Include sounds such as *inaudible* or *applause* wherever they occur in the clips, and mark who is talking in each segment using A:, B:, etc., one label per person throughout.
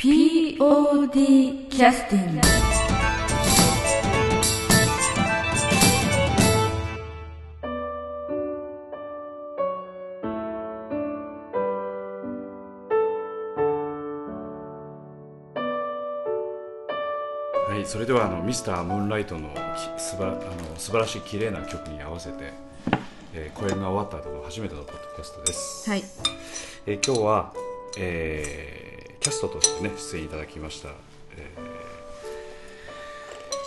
A: POD キャスティング
B: はい、それではあのミスタームーンライトのきすばあの素晴らしい綺麗な曲に合わせて、えー、公演が終わった後の初めてのポッドキャストです。
A: はい
B: えー今日は、えーキャストとしてね出演いただきました、えー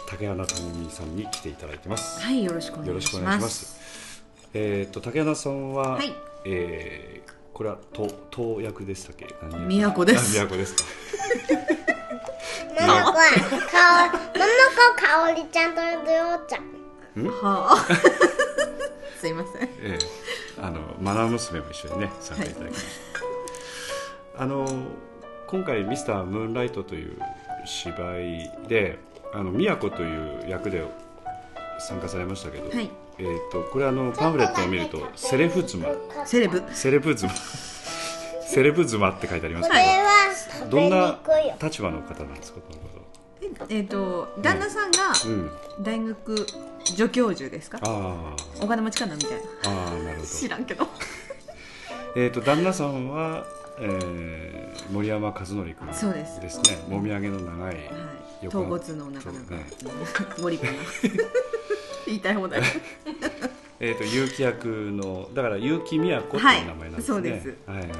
B: 竹穴智美さんに来ていただいてます。
A: はいよろしくお願いしま
B: す。す。えっ、と竹穴さんは、
A: はい。
B: えーこれはと当役でしたっけ？何役？
A: 宮古です。
B: あ宮古ですか。
C: ママ子は、かお、ママ子かおりちゃんとりょうちゃ。ん？
A: はあ。*laughs* すいません。
B: ええ、あのマナー娘も一緒にね参加いただきました、あの今回「ミスタームーンライト」という芝居であの宮子という役で参加されましたけど、
A: はい。
B: えー、とこれあのパンフレットを見ると「セレブ妻」
A: セレブ「
B: セレブ妻」「セレブ妻」って書いてありますけど、どんな。立場の方なんですかこの方
A: えっ、と旦那さんが
B: うん。
A: 大学助教授ですか？
B: あ
A: お金持ちかなみたいな。
B: ーあーなるほど。*laughs*
A: 知らんけど
B: えー、と旦那さんは、えー森山和則君
A: そうです。
B: ですね。もみあげの長い、
A: はい。
B: 横
A: 頭骨のなか。な
B: ね。
A: 森かな。*laughs* 言いたい放題。*laughs*
B: えー、と結城役のだから結城宮子っていう
A: はい
B: 名前なんですね、
A: そうです。
B: はいはいはい。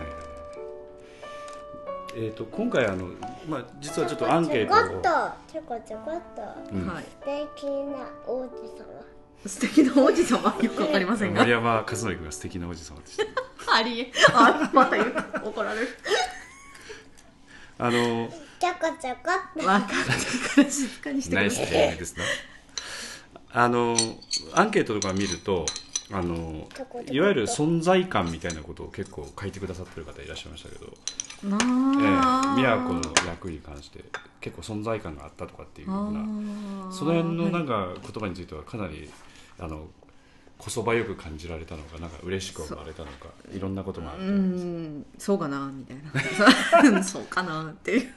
B: えー、と今回あの、まあ、実はちょっとアンケートを、
C: と、ちょこちょこっと。
B: うん
A: はい。
C: 素敵な王子様。
A: 素敵な王子様。よくわかりませんが。
B: 森山和則君が素敵なおじ様でした。*laughs*
A: ありえあまた言う怒られる。
B: あの
C: ちょこちょこっと。
A: わかるから静かにしてください
B: ですねあのアンケートとか見るとあのいわゆる存在感みたいなことを結構書いてくださってる方いらっしゃいましたけど
A: な
B: ええ
A: あ
B: 宮古の役に関して結構存在感があったとかっていうような
A: あ
B: その辺のなんか言葉についてはかなりあのこそばよく感じられたのかなんか嬉しく思われたのかいろんなことがある
A: う
B: と思います
A: んそうかなみたいな。*laughs* そうかなっていう。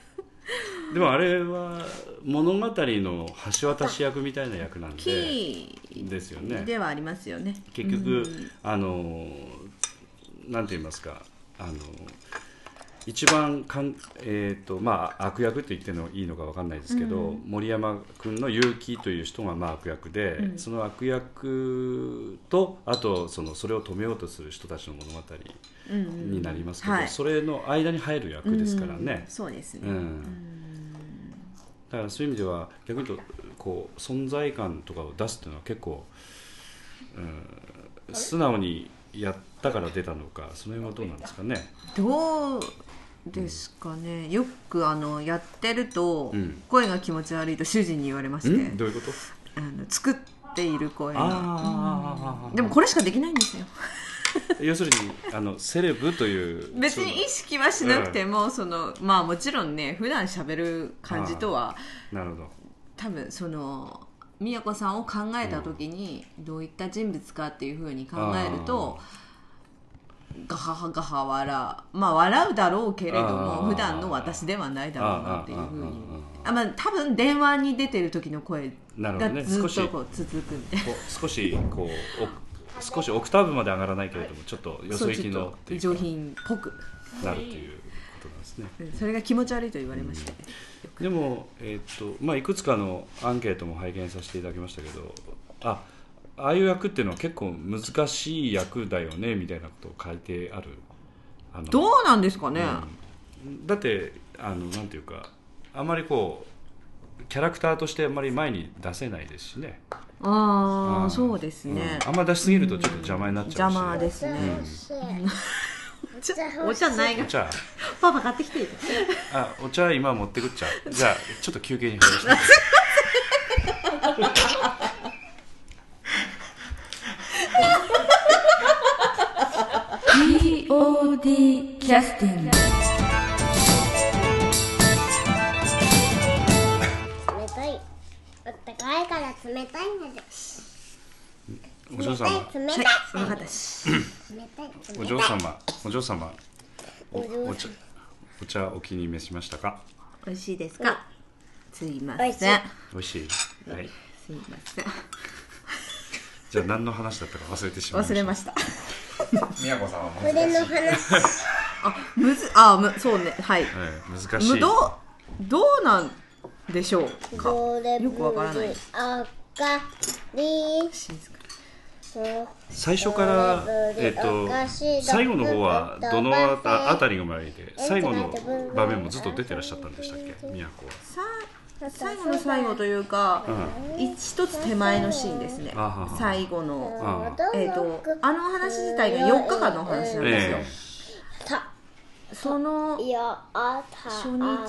B: でもあれは物語の橋渡し役みたいな役なんで
A: キ
B: ですよね。
A: ーではありますよね。
B: 結局、あのなんて言いますかあの一番かん、えーとまあ、悪役と言ってのいいのか分かんないですけど、森山君の結城という人がまあ悪役で、その悪役とあとそのそれを止めようとする人たちの物語になりますけど、
A: はい。
B: それの間に入る役ですからね。
A: そうですね、
B: うん。だからそういう意味では逆に言うとこう存在感とかを出すっていうのは結構、うん、素直にやったから出たのかその辺はどうなんですかね。
A: どうですかね。よくあのやってると、
B: うん。
A: 声が気持ち悪いと主人に言われまして。
B: ん？どういうこと？
A: あの作っている声が。
B: あ
A: でもこれしかできないんですよ。*laughs*
B: 要するにあのセレブという *laughs*
A: 別に意識はしなくても、そのまあもちろんね普段喋る感じとは
B: なるほど。
A: 多分その宮子さんを考えた時にどういった人物かっていうふうに考えるとガハハガハ笑う。まあ笑うだろうけれども普段の私ではないだろうなっていうふうに。
B: あ
A: まあ多分電話に出てる時の声がずっ
B: 少し
A: とこう続くみたいな
B: こう少しこうお少しオクターブまで上がらないけれどもちょっとよそ行きのっていう
A: 上品っぽく。
B: なるということなんですね。
A: うんそれが気持ち悪いと言われまして、
B: でも、えーっとまあ、いくつかのアンケートも拝見させていただきましたけどあああいう役っていうのは結構難しい役だよねみたいなことを書いてある。あの
A: どうなんですかね、
B: うん。だってあのなんていうかあんまりこうキャラクターとしてあんまり前に出せないですしね。
A: ああ、
B: うん。
A: そうですね、
B: うん。あんま出しすぎるとちょっと邪魔になっちゃうし、
A: 邪魔ですね、
C: じゃ
A: お茶ないが。
B: お茶。
A: パパ買ってきて
B: あお茶今持ってくっちゃじゃあちょっと休憩に入りました
A: ー POD キャスティング
C: 冷たい。あったかいから冷たいんだ
B: お嬢様。
C: 冷たい、冷たい。
B: お嬢様お嬢様お
C: お
B: 茶お茶お気に召しましたか？
A: 美味しいですか、すいま
C: 美味しい。
A: せん
B: 美味しい。はい。
A: すいません。
B: じゃあ何の話だったか忘れてしまいました。
A: 忘れました
B: 宮子さんは
C: これの話。
A: あむずあむそうね。はい。
B: はい難しい。
A: むどうどうなんでしょうか？よくわからない。
C: 赤り
A: 静か
B: 最初から、えっと最後の方はどのあたあたりが前で最後の場面もずっと出てらっしゃったんでしたっけ？宮子は。
A: さ最後の最後というか、一つ手前のシーンですね。最後の
B: あ
A: えっ、とあの話自体が4日間のお話なんですよ、
B: え
C: た
A: その
C: いやあた
A: 初日
C: あまん。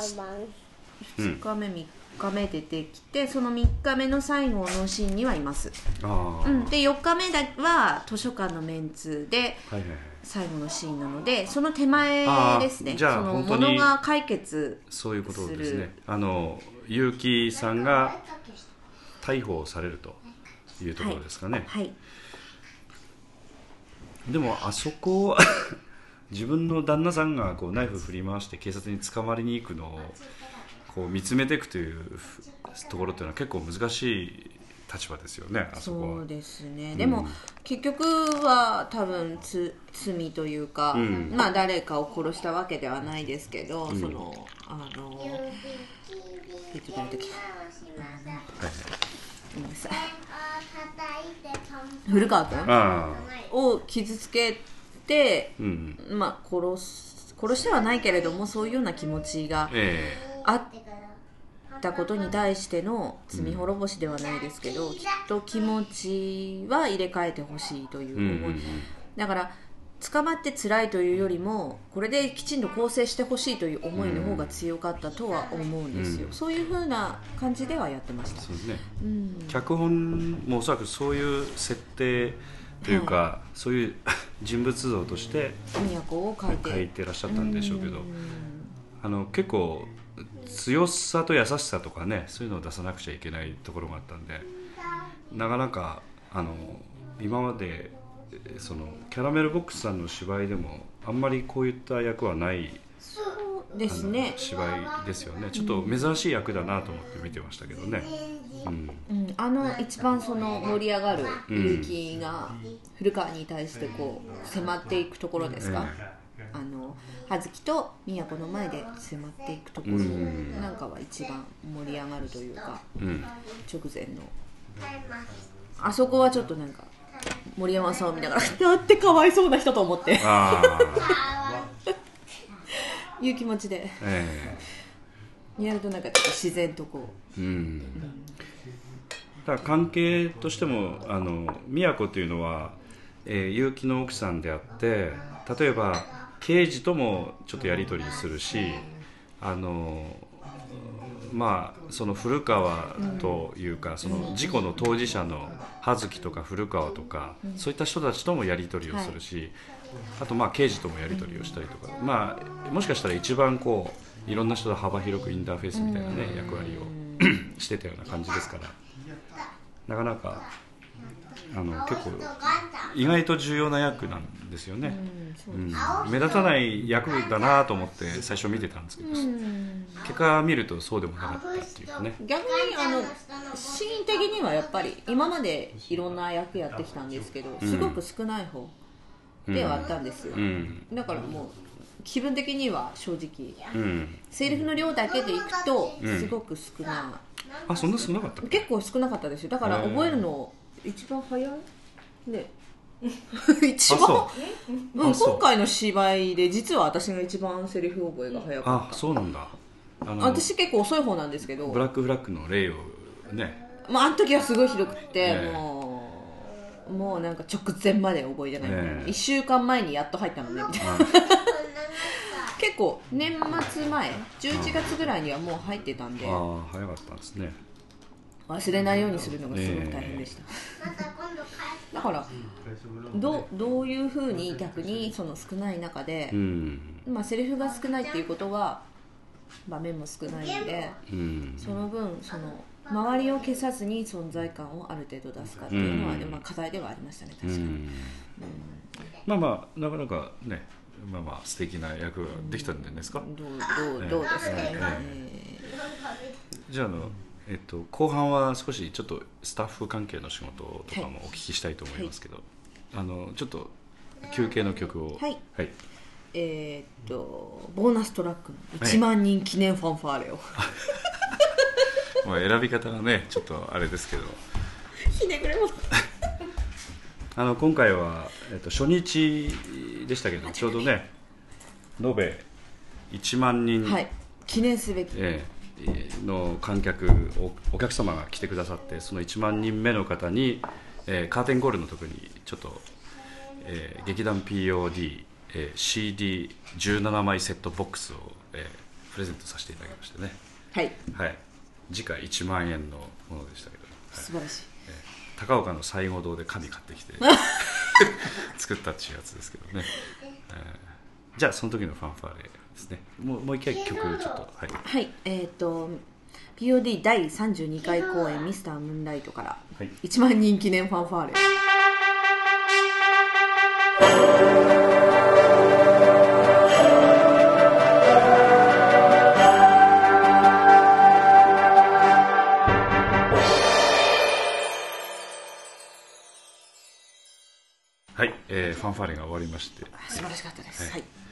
A: 2日目3日目出てきてその3日目の最後のシーンにはいます、
B: ああ、
A: うん、で4日目だは図書館のメンツで
B: はいはいはい。
A: 最後のシーンなのでその手前ですね。
B: じゃあ
A: そのものが解決
B: そういうことですね。あの結城さんが逮捕されるというところですかね、
A: はい。
B: でもあそこ *laughs* 自分の旦那さんがこうナイフ振り回して警察に捕まりに行くのをこう見つめていくというふところっていうのは結構難しい立場ですよねあそこは。
A: そうですね。でも、結局は多分つ罪というか、
B: ん。
A: まあ誰かを殺したわけではないですけど、そのあのえっと何だっけごめんなさい。古川君？を傷つけて、
B: うん。
A: まあ、殺す殺してはないけれどもそういうような気持ちが
B: え
A: あったことに対しての罪滅ぼしではないですけど、きっと気持ちは入れ替えてほしいという
B: えうん
A: 思い、
B: うんうん。
A: だから捕まって辛いというよりもこれできちんと更生してほしいという思いの方が強かったとは思うんですよ、
B: うん。
A: そういう風な感じではやってました。
B: そうですね。
A: うん。
B: 脚本もおそらくそういう設定というか、そういう *laughs* 人物像として
A: 都を書いて。
B: 書いてらっしゃったんでしょうけど
A: ん。
B: あの結構強さと優しさとかねそういうのを出さなくちゃいけないところがあったんでなかなかあの今までえそのキャラメルボックスさんの芝居でもあんまりこういった役はない
A: そうですね。
B: 芝居ですよね。ちょっと珍しい役だなと思って見てましたけどね、うん、
A: うん、あの一番その盛り上がる勇気が古川に対してこう迫っていくところですか、あの葉月と都の前で迫っていくところ
B: うん。
A: なんかは一番盛り上がるというか
B: うん、
A: 直前の。あそこはちょっとなんか森山さんを見ながらだってかわいそうな人と思って。*laughs* いう気持ちで。
B: え
A: やるとなんかちょっと自然とこ
B: えうん。だから関係としてもあの宮子というのは、えー、結城の奥さんであって例えば刑事ともちょっとやり取りするしあのまあその古川というか、その事故の当事者の葉月とか古川とか、そういった人たちともやり取りをするし、あとまあ刑事ともやり取りをしたりとか、まあもしかしたら一番こういろんな人と幅広くインターフェースみたいなね、役割を *clears throat* してたような感じですからなかなかあの結構意外と重要な役なんですよね、うん目立たない役だなと思って最初見てたんですけど、
A: う、うん、
B: 結果見るとそうでもなかったっていうかね。
A: 逆にあのシーン的にはやっぱり今までいろんな役やってきたんですけどすごく少ない方ではあったんですよ、
B: うん。
A: だからもう気分的には正直
B: うん。
A: セリフの量だけでいくと
B: うん。
A: すごく少な
B: あそんな少なかった
A: い、結構少なかったですよ。だから覚えるの一番早い？ね。*laughs* 一番？
B: あそ
A: う。ん今回の芝居で実は私が一番セリフ覚えが早か
B: あ
A: った。
B: そうなんだ。
A: 私結構遅い方なんですけど。
B: ブラックフラッグの例をね。
A: まあ、あの時はすごいひどくって、
B: ええ
A: もうもうなんか直前まで覚えてない、
B: ええ
A: 1週間前にやっと入ったのねみたいな。*laughs* 結構年末前11月ぐらいにはもう入ってたんで。
B: ああ早かったんですね
A: 忘れないようにするのがすごく大変でした、だからどうどういうふうに逆にその少ない中で
B: う、ん。
A: まあ、セリフが少ないっていうことは場面も少ないので
B: うん。
A: その分その周りを消さずに存在感をある程度出すかっていうのは、
B: うん。
A: まあ、課題ではありましたね
B: う
A: 確かに、
B: ん。まあまあなかなかねまあまあ素敵な役ができたんじゃないですか、
A: どうどうどうですかね、
B: え
A: え。
B: じゃああの、えっと、後半は少しちょっとスタッフ関係の仕事とかもお聞きしたいと思いますけど、あのちょっと休憩の曲を。
A: はい。
B: はい、
A: えーっとボーナストラックの1万人記念ファンファーレを、
B: まあ、選び方がねちょっとあれですけど。
A: ひねくれも *laughs*
B: あの今回は、えっと、初日でしたけどちょうどね延べ1万人、
A: はい。記念すべき。
B: ええの観客おお客様が来てくださってその1万人目の方に、えーカーテンコールの時にちょっと、えー劇団 POD、えー CD17 枚セットボックスを、えープレゼントさせていただきましてね。
A: はい。
B: はい。時価1万円のものでしたけど、はい
A: 素晴らしい。
B: えー高岡の西郷堂で紙買ってきて *laughs* 作ったっていうやつですけどね、えーじゃあその時のファンファーレですね。もうもう一回曲ちょっと。はい。
A: はい。えーっと POD 第32回公演「ミスタームーンライト」から。
B: はい。
A: 1万人記念ファンファーレ。
B: はい、えーファンファーレが終わりまして。
A: 素晴らしかったです。はい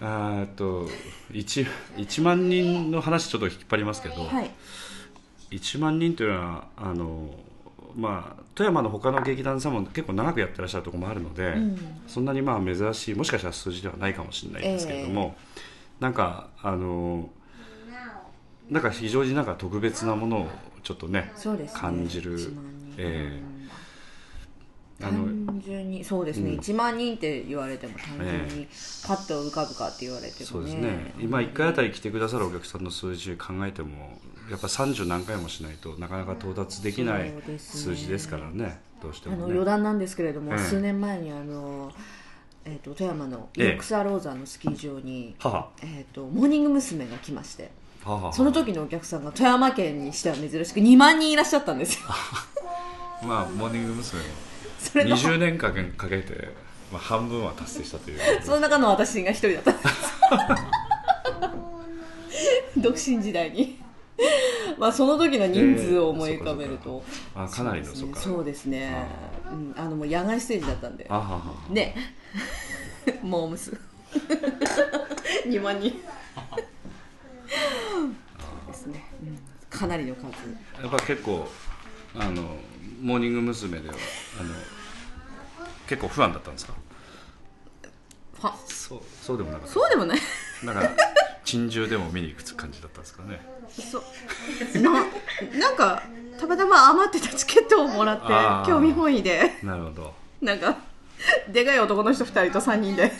B: っと 1, 1万人の話ちょっと引っ張りますけど、
A: はい。
B: 1万人というのはあの、まあ、富山の他の劇団さんも結構長くやってらっしゃるところもあるので、そんなにまあ珍しいもしかしたら数字ではないかもしれないですけれども、なんかあのなんか非常になんか特別なものをちょっとね
A: ね。
B: 感じる
A: 1万人。
B: えあの
A: 単純にそうですね、1万人って言われても単純にパッと浮かぶかって言われて
B: そう
A: もね
B: ですね。今1回あたり来てくださるお客さんの数字考えてもやっぱ30何回もしないとなかなか到達できない数字ですからね。どうして
A: あの
B: もね
A: 余談なんですけれども、
B: ええ。
A: 数年前にあの、えー、と富山の
B: ええ。
A: ヨークスアローザのスキー場に、
B: 母
A: えー、とモーニング娘。が来まして
B: 母
A: その時のお客さんが富山県にしては珍しく2万人いらっしゃったんですよ。*laughs*
B: まあモーニング娘。
A: それの。
B: 20年間かけて、まあ、半分は達成したという。
A: その中の私が一人だった。んです独身時代に。まあその時の人数を思い浮かべると、
B: あかなりの
A: そ
B: そううか。
A: そうですね。うん、あのもう野外ステージだったんで。ね。*laughs* モームス。*laughs* 2万人。そうですね、うん、かなりの数。
B: やっぱ結構あのモーニング娘。ではあの結構不安だったんですか？
A: は。
B: そうそうでもなかっ
A: そうでもない。
B: ただから珍獣でも見に行く感じだったんですかね。
A: そう。ななんかたまたま余ってたチケットをもらって興味本位で。
B: なるほど。
A: なんかでかい男の人2人と3人で。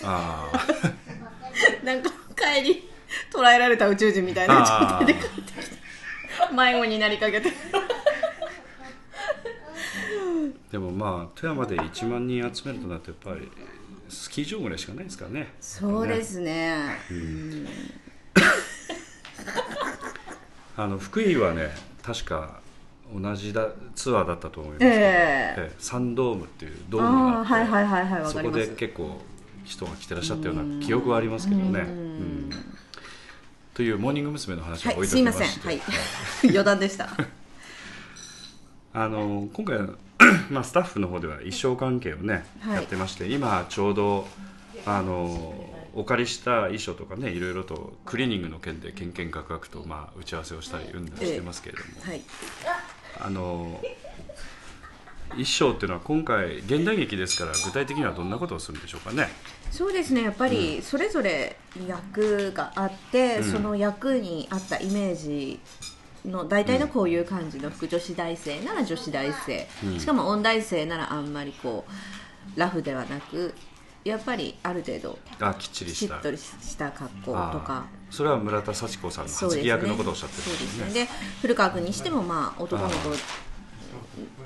A: なんか帰り捉えられた宇宙人みたいな状態で帰ってきて。迷子になりかけて
B: でもまあ富山で1万人集めるとなるとやっぱりスキー場ぐらいしかないですからね。
A: そうですね。
B: あの福井はね確か同じだツアーだったと思いますけど、
A: ええ。
B: ええサンドームっていうドー
A: あ
B: ムがあって
A: あはいはいはいはいわ
B: そこです結構人が来てらっしゃったような記憶はありますけどね。うんというモーニング娘。の話を
A: はい
B: 置い
A: すいません
B: ときまして、
A: はい。余談でした。*laughs*
B: あの今回、*clears throat* まあ、スタッフの方では衣装関係をね、
A: はい。
B: やってまして今ちょうどあのお借りした衣装とかねいろいろとクリーニングの件でけんけんがくがくと、まあ、打ち合わせをしたりうんしてますけれども、
A: はい。
B: あの衣装っていうのは今回現代劇ですから具体的にはどんなことをするんでしょうかね。
A: そうですね。やっぱりそれぞれ役があって、
B: うん。
A: その役に合ったイメージの大体のこういう感じの副女子大生なら女子大生、
B: うん。
A: しかも音大生ならあんまりこうラフではなくやっぱりある程度
B: あきっちりし
A: しったとりした格好とか。
B: それは村田幸子さんの
A: そうですね。
B: 初期役のことをおっしゃってる
A: そうです
B: ね。
A: ねで古川君にしてもまあ男の子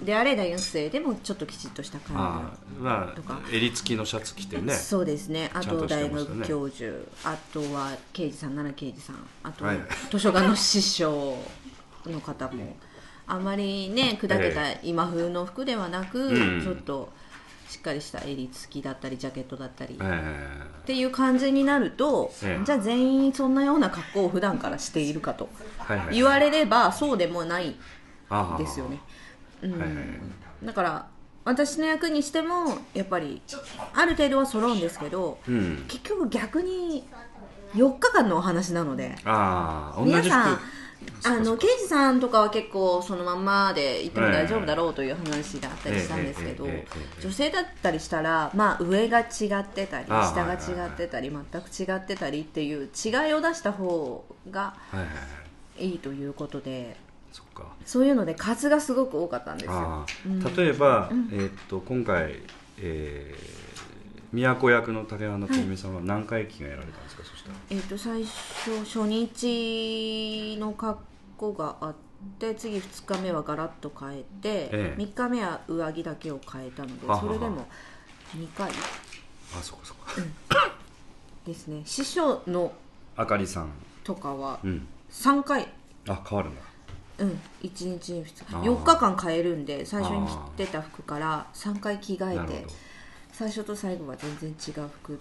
A: であれ大学生でもちょっときちっとした
B: あ
A: 感
B: ーま
A: とか。
B: あ襟付きのシャツ着てね。
A: そうですね。あ
B: と
A: 大学教授、あとは刑事さん奈良刑事さん。あとは
B: はい。
A: 図書館の師匠の方もあまりね砕けた今風の服ではなく、
B: うん。
A: ちょっとしっかりした襟付きだったりジャケットだったり、
B: え
A: っていう感じになると、
B: ええ。
A: じゃあ全員そんなような格好を普段からしているかと言われればそうでもないですよね、うん。だから私の役にしてもやっぱりある程度は揃うんですけど
B: うん。
A: 結局逆に4日間のお話なので皆さん
B: 服
A: あの刑事さんとかは結構そのままでいっても大丈夫だろうという話があったりしたんですけど女性だったりしたら、まあ、上が違ってたり下が違ってたり全く違ってたりっていう違いを出した方が
B: いい
A: ということで。
B: そか。
A: そういうので数がすごく多かったんですよ、
B: 例えば、うん、えー、っと今回、えー都役の竹花智美さんは何回着替えられたんですか、そしたら
A: えっと最初初日の格好があって次2日目はガラッと変えて、
B: ええ。
A: 3日目は上着だけを変えたので
B: ははは
A: それでも2回。
B: あそっかそっか、
A: ですね。師匠の
B: あかりさん。
A: とかは
B: うん。
A: 3回。
B: あ変わるんだ。
A: うん。1日に2日。
B: あー。
A: 4日間変えるんで最初に着てた服から3回着替えて
B: なるほど
A: 最初と最後は全然違う服。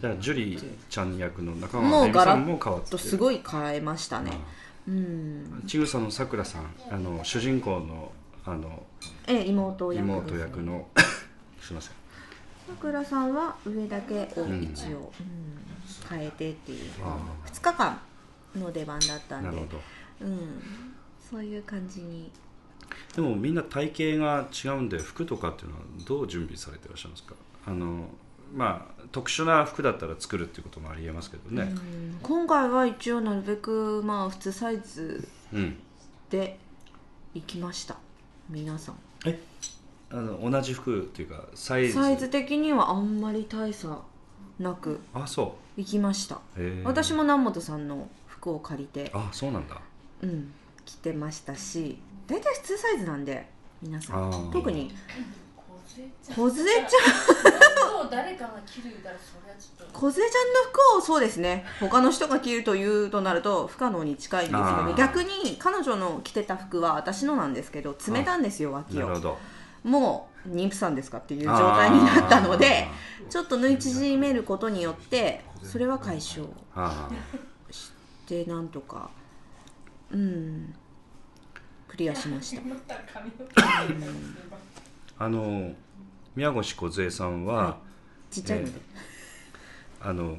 B: じゃあジュリーちゃん役の中川
A: もうガラッ
B: んも変わって。
A: とすごい変えましたね。
B: あ
A: うん。
B: ちぐさのさくらさんあの主人公のあの
A: ええ妹役ね。
B: 妹役の *laughs* すいません。
A: さくらさんは上だけを一応、
B: うん。
A: うん変えてっていう。
B: あ
A: 2日間の出番だったんで。
B: なるほど。
A: うん、そういう感じに
B: でもみんな体型が違うんで服とかっていうのはどう準備されてらっしゃるんですか？あのまあ特殊な服だったら作るっていうこともありえますけどね。
A: うん。今回は一応なるべくまあ普通サイズ
B: うん、
A: で行きました。皆さん。
B: え？あの同じ服っていうかサイズ？
A: サイズ的にはあんまり大差なく
B: あそ
A: 行きました。私も南本さんの服を借りて
B: あそうなんだ。
A: うん。着てましたし大体普通サイズなんで皆さん。特に。
D: 小杖ちゃん。
A: 小杖ちゃん。
D: 服を誰かが着る言うたらそれはちょっと
A: 小杖ちゃんの服をそうですね。他の人が着るというとなると不可能に近いんですよ
B: あー。
A: ね逆に彼女の着てた服は私のなんですけど詰めたんですよ脇を。
B: なるほど。
A: もう妊婦さんですかっていう状態になったのでちょっと縫い縮めることによってそれは解消
B: あ
A: でなんとか。うんクリアしました。
B: ああの宮越梢さんは、
A: はちっちゃいので、
B: あの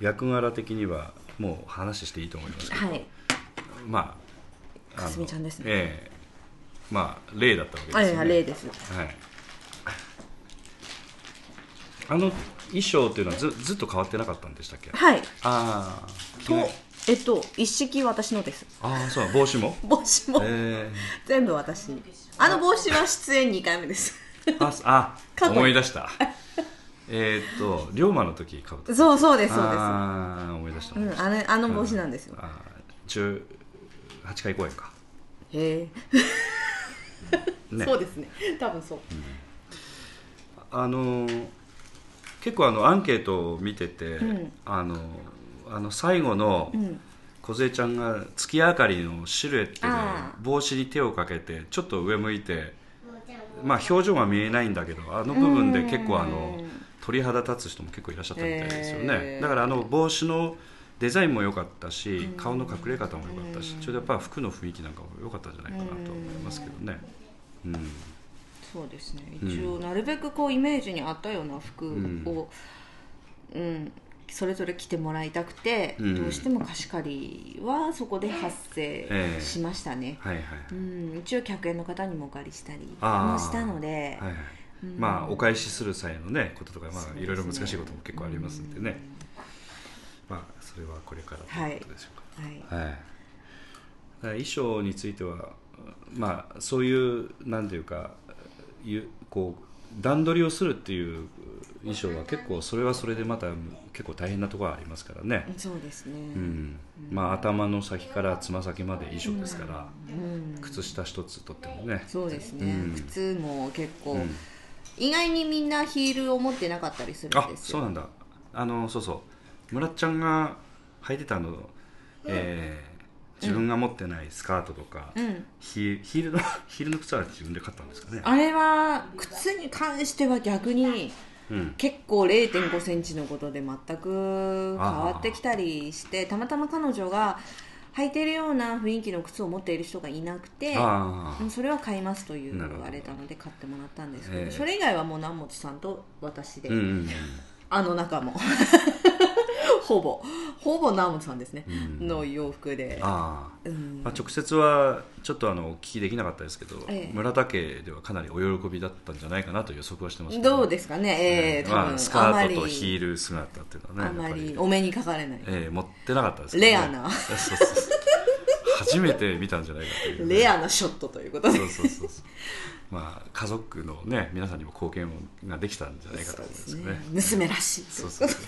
B: 役柄的にはもう話していいと思いますけど、
A: はい。
B: まあ
A: かすみちゃんですね。
B: ええ。まあ例だったわけですね。
A: や例です
B: はい。あの衣装っていうのはずずっと変わってなかったんでしたっけ？
A: はい。
B: ああ
A: とえっと一式私のです。
B: ああそう。帽子も？*laughs*
A: 帽子も。
B: え
A: 全部私。あの帽子は出演2回目です。
B: えああ思い出した。えーっと龍馬の時かぶった。
A: そうそうですそうです。
B: ああ思い出した、
A: うん、あれあの帽子なんですよ、
B: あー18回公演か。
A: へえ、
B: ね。
A: そうですね。多分そう、
B: あのー結構あのアンケートを見てて、
A: うん。
B: あのあの最後の
A: うん、
B: 梢ちゃんが月明かりのシルエットで
A: あ
B: 帽子に手をかけてちょっと上向いてまあ表情が見えないんだけどあの部分で結構あの
A: うん。
B: 鳥肌立つ人も結構いらっしゃったみたいですよね、だからあの帽子のデザインも良かったし顔の隠れ方も良かったし
A: うん。
B: ちょうどやっぱ服の雰囲気なんかも良かったんじゃないかなと思いますけどね。うん。
A: そうですね。
B: うん。
A: 一応なるべくこうイメージに合ったような服を、
B: う
A: うんんそれぞれ着てもらいたくて、
B: うん。
A: どうしても貸し借りはそこで発
B: ええ。
A: 生しましたね、
B: はいはい。
A: うん、一応客演の方にもお借りしたりもしたので、
B: はいはい。
A: うん。
B: まあお返しする際のねこととかまあいろいろ難しいことも結構ありますんでね。まあそれはこれからということでしょう
A: はい。
B: かはい、だから衣装についてはまあそういうなんていうかいうこう段取りをするっていう衣装は結構それはそれでまた結構大変なところはありますからね、
A: そうですね、
B: うん。まあ頭の先からつま先まで衣装ですから、
A: うん。
B: 靴下一つとってもね。
A: そうですね、
B: うん。
A: 靴も結構、
B: うん。
A: 意外にみんなヒールを持ってなかったりするん
B: あ
A: ですよ。
B: そうなんだ。あのそうそう。村ちゃんが履いてたあの、えー自分が持ってないスカートとか、
A: うん。
B: ヒーヒールの *laughs* ヒールの靴は自分で買ったんですかね。
A: あれは靴に関しては逆に
B: うん。
A: 結構0 5センチのことで全く変わってきたりしてたまたま彼女が履いてるような雰囲気の靴を持っている人がいなくて
B: あ
A: うんそれは買いますという
B: なるほど
A: 言われたので買ってもらったんですけど、
B: ええ
A: それ以外はもう南本さんと私で、
B: あうんうん。
A: あの中も *laughs* ほぼほぼ南本さんですね、
B: うん。
A: の洋服で。
B: ああ、
A: うん。
B: まあ、直接はちょっとあのお聞きできなかったですけど、
A: ええ。
B: 村田家ではかなりお喜びだったんじゃないかなと予測はしてますけ
A: どうですかね？ええ多分、
B: まあ、スカートとヒール姿っていうのは
A: あま
B: ねやっぱり。
A: りお目にかかれない、
B: ええ持ってなかったですけどね。
A: レアな。
B: そうそうそう。初めて見たんじゃないかという
A: レアなショットということで。
B: そうそうそうそう。まあ家族のね皆さんにも貢献ができたんじゃないかと思いますね。
A: ね。娘らしい
B: そうそうそう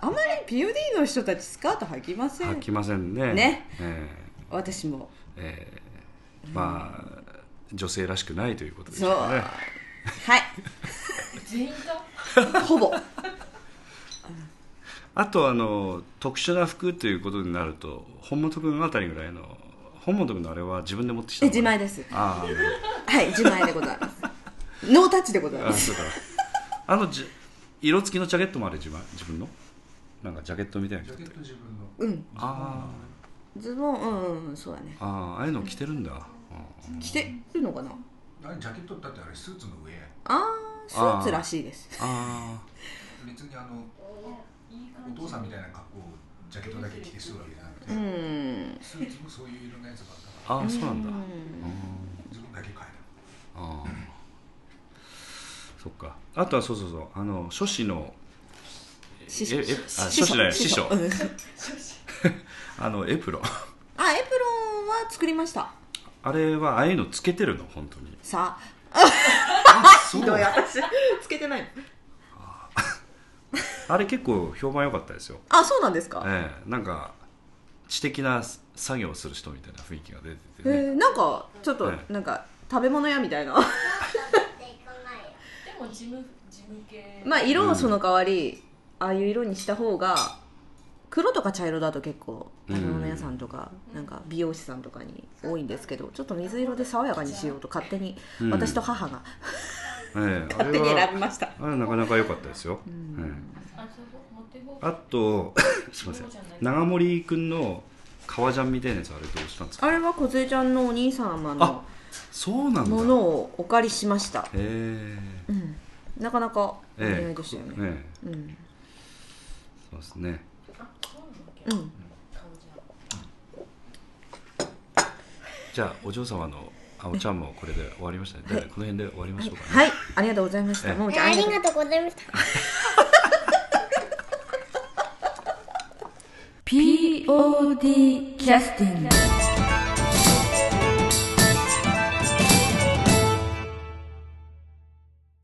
A: あまり POD の人たちスカート履きません。
B: 履きませんね。
A: ね。
B: え
A: 私も。
B: ええ。えまあ女性らしくないということでし
A: そう
B: ょう。かね
A: はい。
D: 全員が
A: ほぼ。
B: あとあの特殊な服ということになると本本君あたりぐらいの本本君のあれは自分で持ってきた
A: え
B: の
A: 自前です。
B: ああ
A: はい自前でございます。ノータッチでございます。
B: あそうか。あのじ色付きのジャケットもあれ自分自分の？なんかジャケットみたいな
E: ジャケット自分の。
A: うん。
B: あ
A: ズボンうんうんうんそうだね。
B: あああああいうの着てるんだ、
A: 着てるのかな？
E: あれジャケットだってあれスーツの上。
A: あースーツらしいです。
B: あ
E: 別にあのお父さんみたいな格好をジャケットだけ着てするわけじゃな。くて、
A: うん。
E: スーツもそういう色のやつがあったから。
B: あああそうなんだ、
A: うん。
E: 自分だけ変え
B: ああそっか。あとはそうそうそう。あの書士の
A: 師匠。
B: ええあ書士じゃない師匠。
A: うん。*laughs*
B: あのエプロン。*laughs*
A: あエプロンは作りました。
B: あれはああいうのつけてるの本当に。
A: さ
B: あ。
A: あ *laughs*
B: そう。
A: ひどい私。つけてない。の
B: あれ結構評判良かったですよ。
A: あそうなんですか？
B: ええ。なんか知的な作業をする人みたいな雰囲気が出て
A: え
B: てね。
A: ー、なんかちょっと
B: ええ。
A: なんか食べ物屋みたいな。
D: でも事務事務系。
A: まあ色をその代わり、ああいう色にした方が黒とか茶色だと結構食べ物屋さんとか、なんか美容師さんとかに多いんですけどちょっと水色で爽やかにしようと勝手に
B: うん。
A: 私と母が
B: ええ。あ *laughs*
A: 勝手に選びました、
B: あれなかなか良かったですよ、
D: う持ってこ
B: えあと *laughs* すいません。長森君の革ジャンみたいなやつあれどうしたんですか？
A: あれは梢ちゃんのお兄様
B: あ
A: の
B: そうなんだ。
A: ものをお借りしました、
B: へえ。
A: うん、なかなかお似合
B: ええ
A: いでしたよね、
B: ええ。
A: うん
B: そうですね。
D: うなん。じゃ
B: あお嬢様のあおちゃんもこれで終わりましたね、でこの辺で終わりましょうかね、
A: はい。ありがとうございました。
B: ええ。
A: ももちゃんあ
C: ありがとうございました。
A: POD キャスティング